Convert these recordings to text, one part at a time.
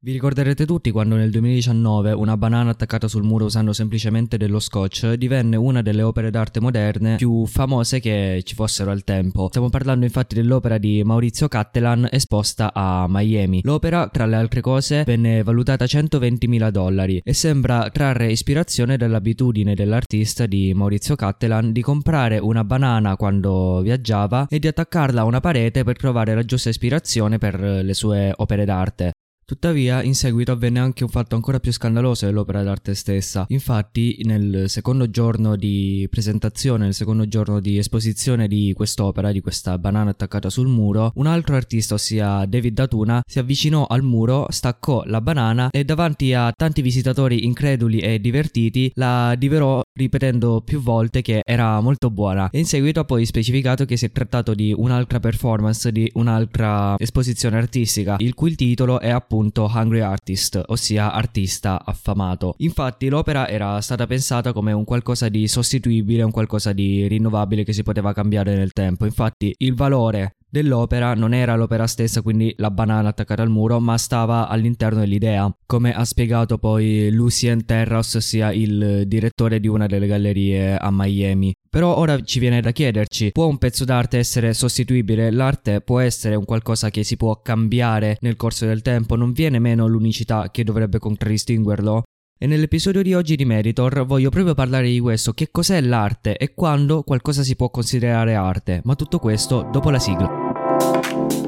Vi ricorderete tutti quando nel 2019 una banana attaccata sul muro usando semplicemente dello scotch divenne una delle opere d'arte moderne più famose che ci fossero al tempo. Stiamo parlando infatti dell'opera di Maurizio Cattelan esposta a Miami. L'opera, tra le altre cose, venne valutata 120.000 dollari e sembra trarre ispirazione dall'abitudine dell'artista di Maurizio Cattelan di comprare una banana quando viaggiava e di attaccarla a una parete per trovare la giusta ispirazione per le sue opere d'arte. Tuttavia, in seguito avvenne anche un fatto ancora più scandaloso dell'opera d'arte stessa. Infatti, nel secondo giorno di presentazione, nel secondo giorno di esposizione di quest'opera, di questa banana attaccata sul muro, un altro artista, ossia David Datuna, si avvicinò al muro, staccò la banana e davanti a tanti visitatori increduli e divertiti la diverò ripetendo più volte che era molto buona. E in seguito ha poi specificato che si è trattato di un'altra performance, di un'altra esposizione artistica, il cui titolo è appunto appunto Hungry Artist, ossia artista affamato. Infatti l'opera era stata pensata come un qualcosa di sostituibile, un qualcosa di rinnovabile che si poteva cambiare nel tempo. Infatti il valore dell'opera non era l'opera stessa, quindi la banana attaccata al muro, ma stava all'interno dell'idea, come ha spiegato poi Lucien Terras, ossia il direttore di una delle gallerie a Miami. Però ora ci viene da chiederci, può un pezzo d'arte essere sostituibile? L'arte può essere un qualcosa che si può cambiare nel corso del tempo, non viene meno l'unicità che dovrebbe contraddistinguerlo? E nell'episodio di oggi di Meritor voglio proprio parlare di questo, che cos'è l'arte e quando qualcosa si può considerare arte, ma tutto questo dopo la sigla.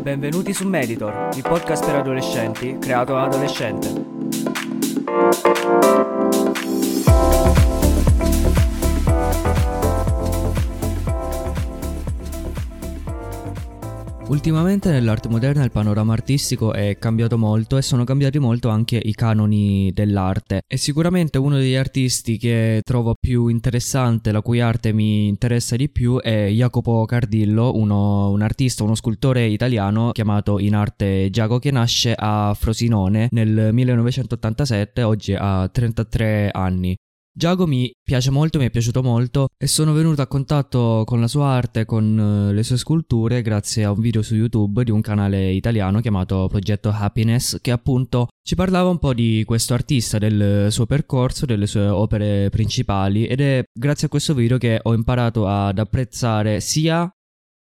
Benvenuti su Meditor, il podcast per adolescenti creato da adolescente. Ultimamente nell'arte moderna il panorama artistico è cambiato molto e sono cambiati molto anche i canoni dell'arte. E sicuramente uno degli artisti che trovo più interessante, la cui arte mi interessa di più, è Jacopo Cardillo, uno, un artista, uno scultore italiano chiamato in arte Giacomo che nasce a Frosinone nel 1987, oggi ha 33 anni. Giago mi piace molto, mi è piaciuto molto e sono venuto a contatto con la sua arte, con eh, le sue sculture grazie a un video su YouTube di un canale italiano chiamato Progetto Happiness che appunto ci parlava un po' di questo artista, del suo percorso, delle sue opere principali ed è grazie a questo video che ho imparato ad apprezzare sia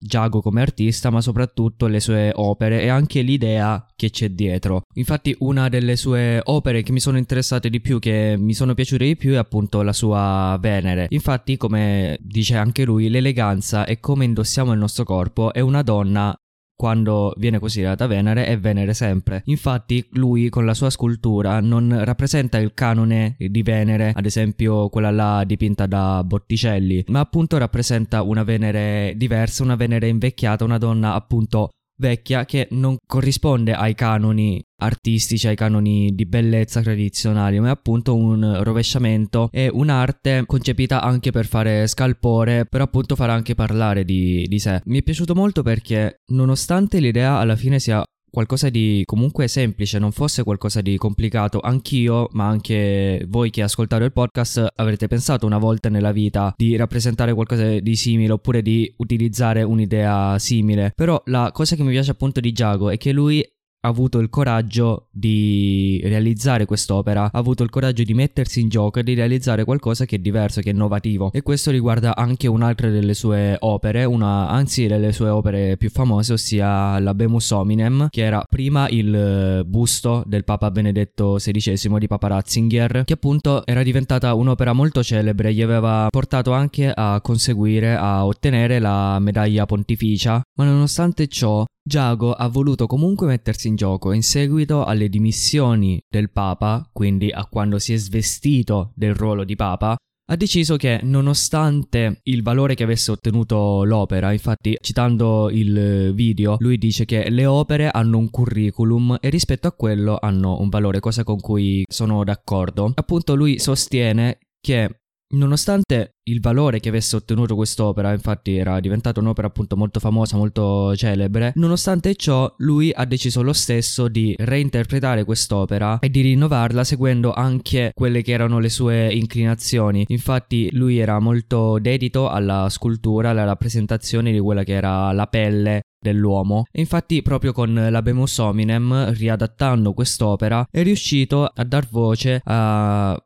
Giago come artista, ma soprattutto le sue opere e anche l'idea che c'è dietro. Infatti, una delle sue opere che mi sono interessate di più, che mi sono piaciute di più, è appunto la sua Venere. Infatti, come dice anche lui, l'eleganza e come indossiamo il nostro corpo è una donna quando viene considerata Venere è Venere sempre. Infatti lui con la sua scultura non rappresenta il canone di Venere, ad esempio quella là dipinta da Botticelli, ma appunto rappresenta una Venere diversa, una Venere invecchiata, una donna appunto vecchia che non corrisponde ai canoni artistici, ai canoni di bellezza tradizionali, ma è appunto un rovesciamento e un'arte concepita anche per fare scalpore, per appunto far anche parlare di, di sé. Mi è piaciuto molto perché nonostante l'idea alla fine sia qualcosa di comunque semplice, non fosse qualcosa di complicato, anch'io, ma anche voi che ascoltate il podcast avrete pensato una volta nella vita di rappresentare qualcosa di simile oppure di utilizzare un'idea simile. Però la cosa che mi piace appunto di Giago è che lui ha avuto il coraggio di realizzare quest'opera, ha avuto il coraggio di mettersi in gioco e di realizzare qualcosa che è diverso, che è innovativo. E questo riguarda anche un'altra delle sue opere, una, anzi delle sue opere più famose, ossia la Bemus Hominem, che era prima il busto del Papa Benedetto XVI di Papa Ratzinger, che appunto era diventata un'opera molto celebre, gli aveva portato anche a conseguire, a ottenere la medaglia pontificia, ma nonostante ciò Giago ha voluto comunque mettersi in gioco in seguito alle dimissioni del Papa, quindi a quando si è svestito del ruolo di Papa, ha deciso che nonostante il valore che avesse ottenuto l'opera, infatti citando il video, lui dice che le opere hanno un curriculum e rispetto a quello hanno un valore, cosa con cui sono d'accordo. Appunto lui sostiene che Nonostante il valore che avesse ottenuto quest'opera, infatti era diventata un'opera appunto molto famosa, molto celebre, nonostante ciò lui ha deciso lo stesso di reinterpretare quest'opera e di rinnovarla seguendo anche quelle che erano le sue inclinazioni. Infatti lui era molto dedito alla scultura, alla rappresentazione di quella che era la pelle dell'uomo. E infatti, proprio con l'Abemus Hominem, riadattando quest'opera, è riuscito a dar voce a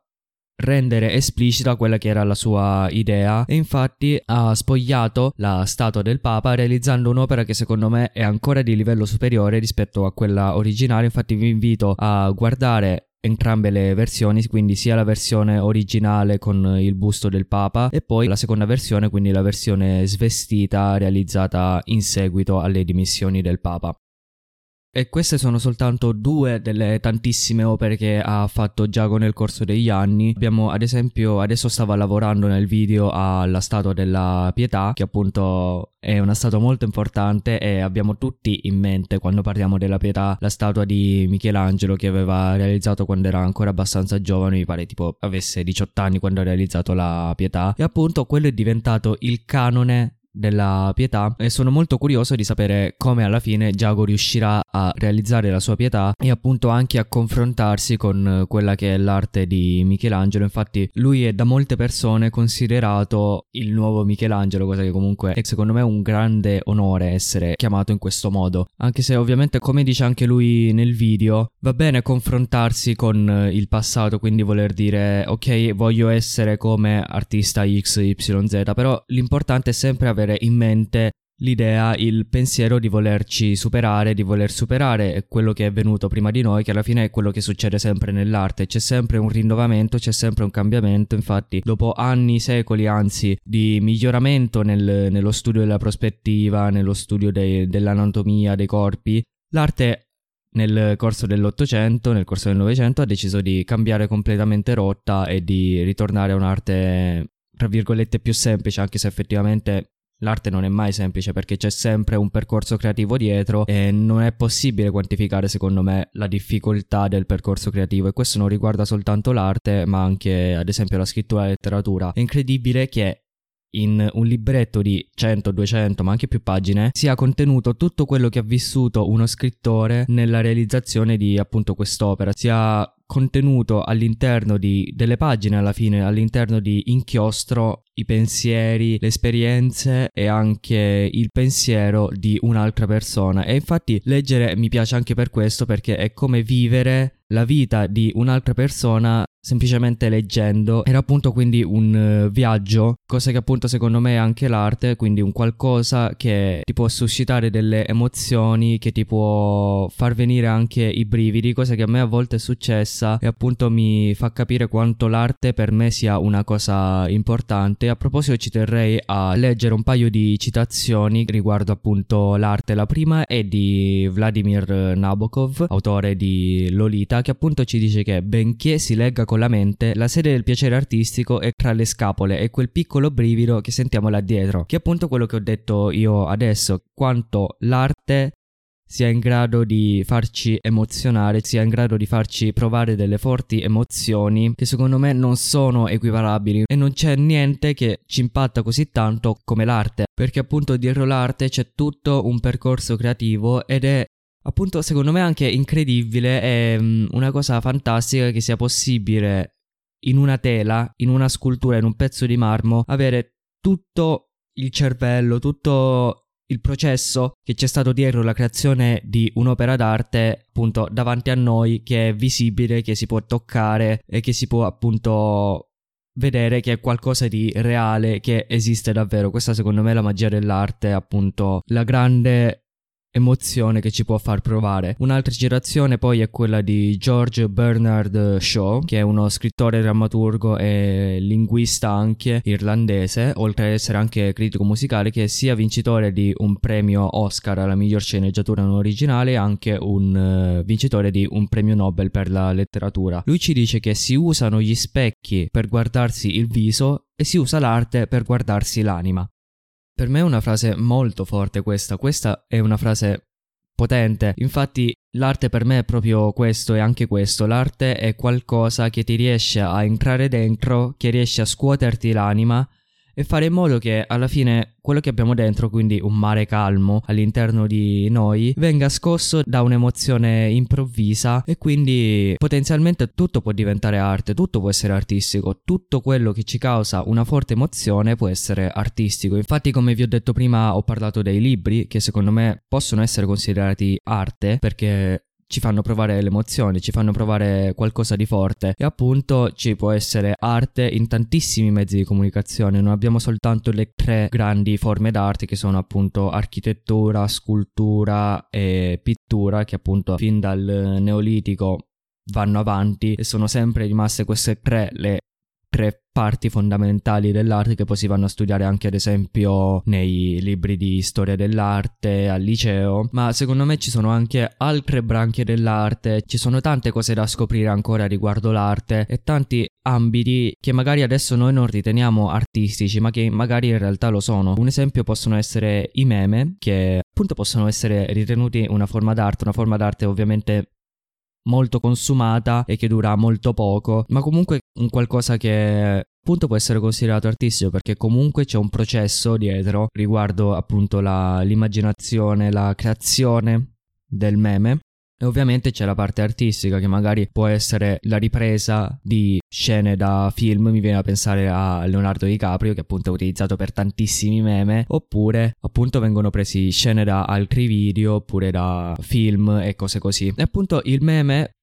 rendere esplicita quella che era la sua idea e infatti ha spogliato la statua del Papa realizzando un'opera che secondo me è ancora di livello superiore rispetto a quella originale infatti vi invito a guardare entrambe le versioni, quindi sia la versione originale con il busto del Papa e poi la seconda versione, quindi la versione svestita realizzata in seguito alle dimissioni del Papa. E queste sono soltanto due delle tantissime opere che ha fatto Giacomo nel corso degli anni. Abbiamo ad esempio, adesso stava lavorando nel video alla statua della pietà, che appunto è una statua molto importante e abbiamo tutti in mente quando parliamo della pietà la statua di Michelangelo che aveva realizzato quando era ancora abbastanza giovane, mi pare tipo avesse 18 anni quando ha realizzato la pietà. E appunto quello è diventato il canone della pietà e sono molto curioso di sapere come alla fine Giago riuscirà a realizzare la sua pietà e appunto anche a confrontarsi con quella che è l'arte di Michelangelo. Infatti lui è da molte persone considerato il nuovo Michelangelo cosa che comunque è secondo me un grande onore essere chiamato in questo modo. Anche se ovviamente come dice anche lui nel video va bene confrontarsi con il passato quindi voler dire ok voglio essere come artista XYZ però l'importante è sempre avere avere in mente l'idea, il pensiero di volerci superare, di voler superare quello che è venuto prima di noi, che alla fine è quello che succede sempre nell'arte, c'è sempre un rinnovamento, c'è sempre un cambiamento, infatti dopo anni, secoli anzi di miglioramento nel, nello studio della prospettiva, nello studio de, dell'anatomia dei corpi, l'arte nel corso dell'Ottocento, nel corso del Novecento, ha deciso di cambiare completamente rotta e di ritornare a un'arte, tra virgolette, più semplice, anche se effettivamente L'arte non è mai semplice perché c'è sempre un percorso creativo dietro e non è possibile quantificare secondo me la difficoltà del percorso creativo e questo non riguarda soltanto l'arte ma anche ad esempio la scrittura e la letteratura. È incredibile che in un libretto di 100, 200 ma anche più pagine sia contenuto tutto quello che ha vissuto uno scrittore nella realizzazione di appunto quest'opera, sia contenuto all'interno di, delle pagine alla fine, all'interno di inchiostro i pensieri, le esperienze e anche il pensiero di un'altra persona. E infatti leggere mi piace anche per questo perché è come vivere la vita di un'altra persona semplicemente leggendo. Era appunto quindi un uh, viaggio, cosa che appunto secondo me è anche l'arte, quindi un qualcosa che ti può suscitare delle emozioni, che ti può far venire anche i brividi, cosa che a me a volte è successa e appunto mi fa capire quanto l'arte per me sia una cosa importante. A proposito ci terrei a leggere un paio di citazioni riguardo appunto l'arte. La prima è di Vladimir Nabokov, autore di Lolita, che appunto ci dice che benché si legga con con la mente, la sede del piacere artistico è tra le scapole e quel piccolo brivido che sentiamo là dietro, che è appunto quello che ho detto io adesso, quanto l'arte sia in grado di farci emozionare, sia in grado di farci provare delle forti emozioni che secondo me non sono equivalabili e non c'è niente che ci impatta così tanto come l'arte, perché appunto dietro l'arte c'è tutto un percorso creativo ed è appunto secondo me anche incredibile, è mm, una cosa fantastica che sia possibile in una tela, in una scultura, in un pezzo di marmo, avere tutto il cervello, tutto il processo che c'è stato dietro la creazione di un'opera d'arte appunto davanti a noi che è visibile, che si può toccare e che si può appunto vedere che è qualcosa di reale che esiste davvero. Questa secondo me è la magia dell'arte, appunto la grande emozione che ci può far provare. Un'altra citazione poi è quella di George Bernard Shaw, che è uno scrittore, drammaturgo e linguista anche irlandese, oltre ad essere anche critico musicale, che è sia vincitore di un premio Oscar alla miglior sceneggiatura non originale e anche un uh, vincitore di un premio Nobel per la letteratura. Lui ci dice che si usano gli specchi per guardarsi il viso e si usa l'arte per guardarsi l'anima. Per me è una frase molto forte questa, questa è una frase potente. Infatti l'arte per me è proprio questo e anche questo. L'arte è qualcosa che ti riesce a entrare dentro, che riesce a scuoterti l'anima e fare in modo che alla fine quello che abbiamo dentro, quindi un mare calmo all'interno di noi, venga scosso da un'emozione improvvisa e quindi potenzialmente tutto può diventare arte, tutto può essere artistico, tutto quello che ci causa una forte emozione può essere artistico. Infatti come vi ho detto prima ho parlato dei libri che secondo me possono essere considerati arte perché ci fanno provare le emozioni, ci fanno provare qualcosa di forte. E appunto ci può essere arte in tantissimi mezzi di comunicazione, non abbiamo soltanto le tre grandi forme d'arte che sono appunto architettura, scultura e pittura che appunto fin dal neolitico vanno avanti e sono sempre rimaste queste tre le tre parti fondamentali dell'arte che poi si vanno a studiare anche ad esempio nei libri di storia dell'arte al liceo, ma secondo me ci sono anche altre branche dell'arte, ci sono tante cose da scoprire ancora riguardo l'arte e tanti ambiti che magari adesso noi non riteniamo artistici, ma che magari in realtà lo sono. Un esempio possono essere i meme, che appunto possono essere ritenuti una forma d'arte, una forma d'arte ovviamente molto consumata e che dura molto poco, ma comunque un qualcosa che appunto può essere considerato artistico perché comunque c'è un processo dietro riguardo appunto la, l'immaginazione, la creazione del meme e ovviamente c'è la parte artistica che magari può essere la ripresa di scene da film, mi viene a pensare a Leonardo DiCaprio che appunto è utilizzato per tantissimi meme, oppure appunto vengono presi scene da altri video, oppure da film e cose così. E appunto il meme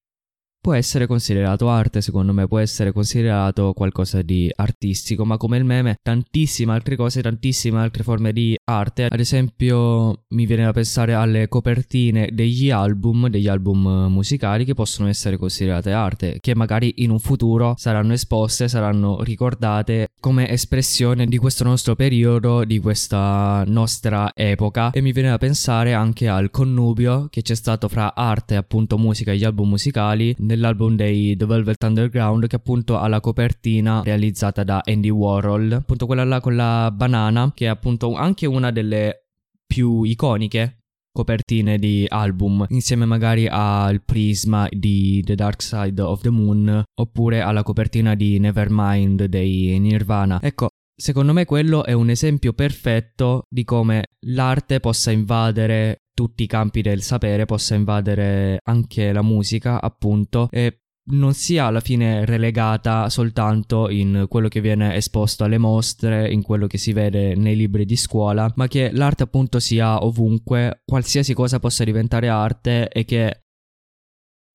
può essere considerato arte, secondo me, può essere considerato qualcosa di artistico, ma come il meme, tantissime altre cose, tantissime altre forme di arte. Ad esempio, mi viene da pensare alle copertine degli album, degli album musicali che possono essere considerate arte, che magari in un futuro saranno esposte, saranno ricordate come espressione di questo nostro periodo, di questa nostra epoca. E mi viene da pensare anche al connubio che c'è stato fra arte, appunto musica e gli album musicali nell'album dei The Velvet Underground che appunto ha la copertina realizzata da Andy Warhol, appunto quella là con la banana che è appunto anche una delle più iconiche copertine di album, insieme magari al prisma di The Dark Side of the Moon oppure alla copertina di Nevermind dei Nirvana. Ecco, secondo me quello è un esempio perfetto di come l'arte possa invadere tutti i campi del sapere, possa invadere anche la musica, appunto, e non sia alla fine relegata soltanto in quello che viene esposto alle mostre, in quello che si vede nei libri di scuola, ma che l'arte appunto sia ovunque, qualsiasi cosa possa diventare arte e che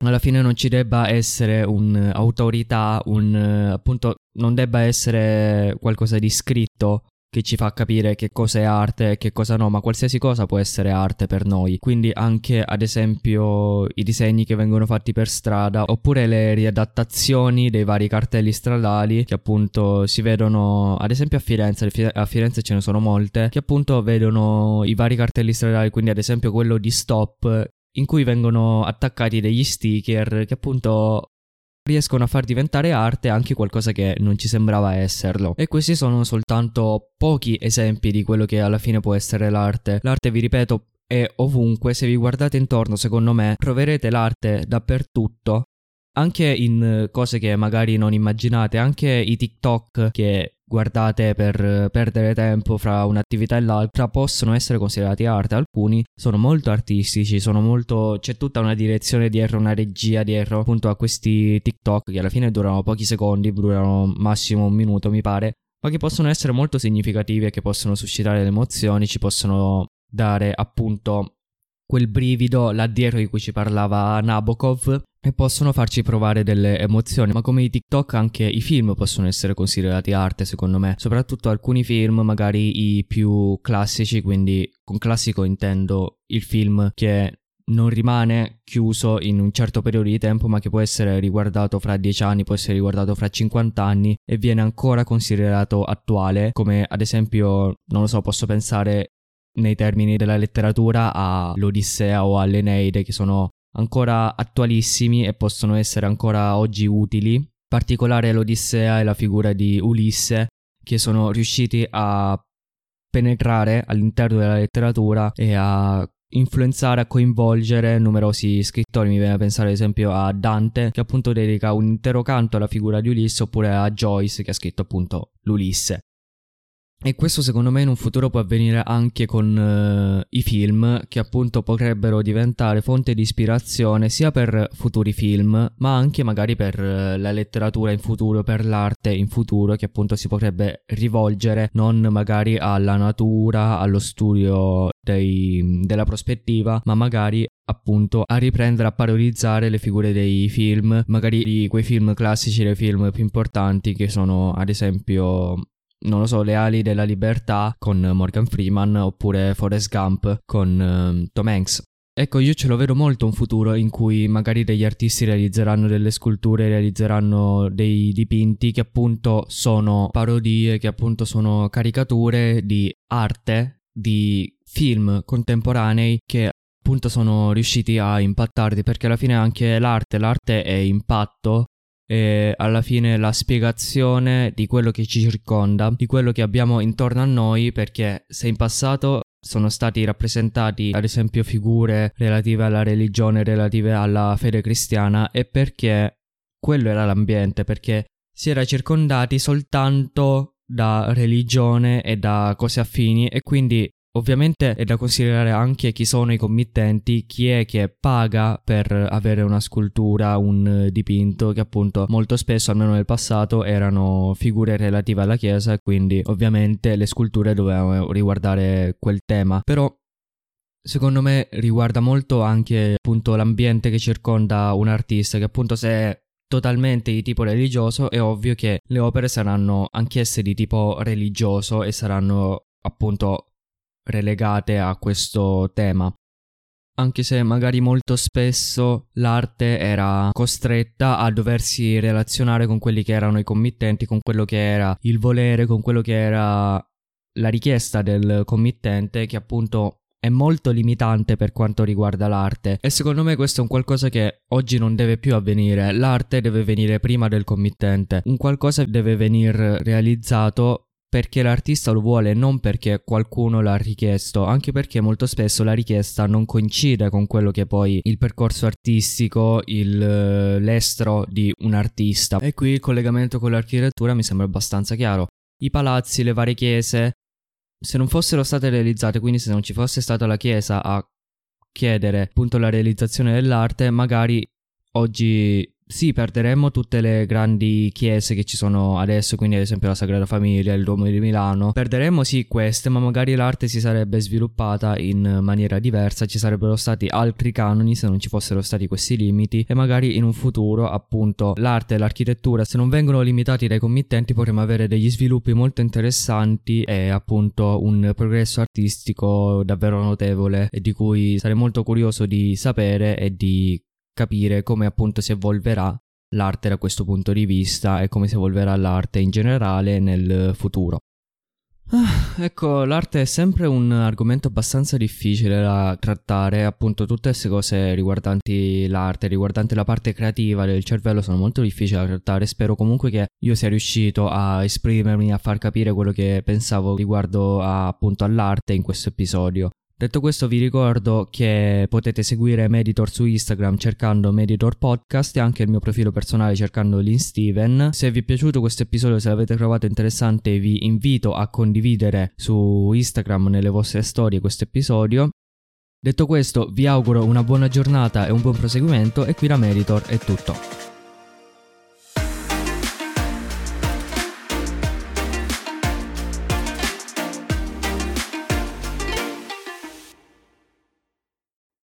alla fine non ci debba essere un'autorità, un appunto non debba essere qualcosa di scritto che ci fa capire che cosa è arte e che cosa no, ma qualsiasi cosa può essere arte per noi. Quindi anche ad esempio i disegni che vengono fatti per strada oppure le riadattazioni dei vari cartelli stradali che appunto si vedono ad esempio a Firenze, a Firenze ce ne sono molte, che appunto vedono i vari cartelli stradali, quindi ad esempio quello di stop in cui vengono attaccati degli sticker che appunto riescono a far diventare arte anche qualcosa che non ci sembrava esserlo. E questi sono soltanto pochi esempi di quello che alla fine può essere l'arte. L'arte, vi ripeto, è ovunque, se vi guardate intorno, secondo me, troverete l'arte dappertutto anche in cose che magari non immaginate, anche i TikTok che guardate per perdere tempo fra un'attività e l'altra possono essere considerati arte. Alcuni sono molto artistici, sono molto. c'è tutta una direzione dietro, una regia dietro appunto a questi TikTok che alla fine durano pochi secondi, durano massimo un minuto, mi pare, ma che possono essere molto significativi e che possono suscitare le emozioni, ci possono dare appunto quel brivido là dietro di cui ci parlava Nabokov e possono farci provare delle emozioni, ma come i TikTok anche i film possono essere considerati arte secondo me, soprattutto alcuni film, magari i più classici, quindi con classico intendo il film che non rimane chiuso in un certo periodo di tempo, ma che può essere riguardato fra 10 anni, può essere riguardato fra 50 anni e viene ancora considerato attuale, come ad esempio, non lo so, posso pensare nei termini della letteratura all'Odissea o all'Eneide, che sono ancora attualissimi e possono essere ancora oggi utili. In particolare l'Odissea e la figura di Ulisse, che sono riusciti a penetrare all'interno della letteratura e a influenzare, a coinvolgere numerosi scrittori. Mi viene a pensare ad esempio a Dante, che appunto dedica un intero canto alla figura di Ulisse, oppure a Joyce, che ha scritto appunto l'Ulisse. E questo secondo me in un futuro può avvenire anche con uh, i film che appunto potrebbero diventare fonte di ispirazione sia per futuri film ma anche magari per uh, la letteratura in futuro, per l'arte in futuro che appunto si potrebbe rivolgere non magari alla natura, allo studio dei, della prospettiva ma magari appunto a riprendere a parodizzare le figure dei film, magari di quei film classici, dei film più importanti che sono ad esempio non lo so, Le ali della libertà con Morgan Freeman oppure Forrest Gump con uh, Tom Hanks. Ecco, io ce lo vedo molto un futuro in cui magari degli artisti realizzeranno delle sculture, realizzeranno dei dipinti che appunto sono parodie, che appunto sono caricature di arte, di film contemporanei che appunto sono riusciti a impattarti perché alla fine anche l'arte, l'arte è impatto e alla fine la spiegazione di quello che ci circonda, di quello che abbiamo intorno a noi, perché se in passato sono stati rappresentati ad esempio figure relative alla religione, relative alla fede cristiana, è perché quello era l'ambiente, perché si era circondati soltanto da religione e da cose affini e quindi Ovviamente è da considerare anche chi sono i committenti, chi è che paga per avere una scultura, un dipinto, che appunto molto spesso, almeno nel passato, erano figure relative alla Chiesa quindi ovviamente le sculture dovevano riguardare quel tema. Però secondo me riguarda molto anche appunto l'ambiente che circonda un artista, che appunto se è totalmente di tipo religioso è ovvio che le opere saranno anch'esse di tipo religioso e saranno appunto relegate a questo tema. Anche se magari molto spesso l'arte era costretta a doversi relazionare con quelli che erano i committenti, con quello che era il volere, con quello che era la richiesta del committente, che appunto è molto limitante per quanto riguarda l'arte e secondo me questo è un qualcosa che oggi non deve più avvenire. L'arte deve venire prima del committente. Un qualcosa deve venire realizzato perché l'artista lo vuole, non perché qualcuno l'ha richiesto, anche perché molto spesso la richiesta non coincide con quello che è poi il percorso artistico, il, eh, l'estro di un artista. E qui il collegamento con l'architettura mi sembra abbastanza chiaro. I palazzi, le varie chiese, se non fossero state realizzate, quindi se non ci fosse stata la chiesa a chiedere appunto la realizzazione dell'arte, magari oggi sì, perderemmo tutte le grandi chiese che ci sono adesso, quindi ad esempio la Sagrada Famiglia, il Duomo di Milano. Perderemmo sì queste, ma magari l'arte si sarebbe sviluppata in maniera diversa, ci sarebbero stati altri canoni se non ci fossero stati questi limiti e magari in un futuro appunto l'arte e l'architettura se non vengono limitati dai committenti potremmo avere degli sviluppi molto interessanti e appunto un progresso artistico davvero notevole e di cui sarei molto curioso di sapere e di capire come appunto si evolverà l'arte da questo punto di vista e come si evolverà l'arte in generale nel futuro. Ah, ecco, l'arte è sempre un argomento abbastanza difficile da trattare, appunto tutte queste cose riguardanti l'arte, riguardanti la parte creativa del cervello sono molto difficili da trattare, spero comunque che io sia riuscito a esprimermi, a far capire quello che pensavo riguardo a, appunto all'arte in questo episodio. Detto questo vi ricordo che potete seguire Meditor su Instagram cercando Meditor Podcast e anche il mio profilo personale cercando Lin Steven. Se vi è piaciuto questo episodio, se l'avete trovato interessante, vi invito a condividere su Instagram nelle vostre storie questo episodio. Detto questo, vi auguro una buona giornata e un buon proseguimento e qui da Meditor è tutto.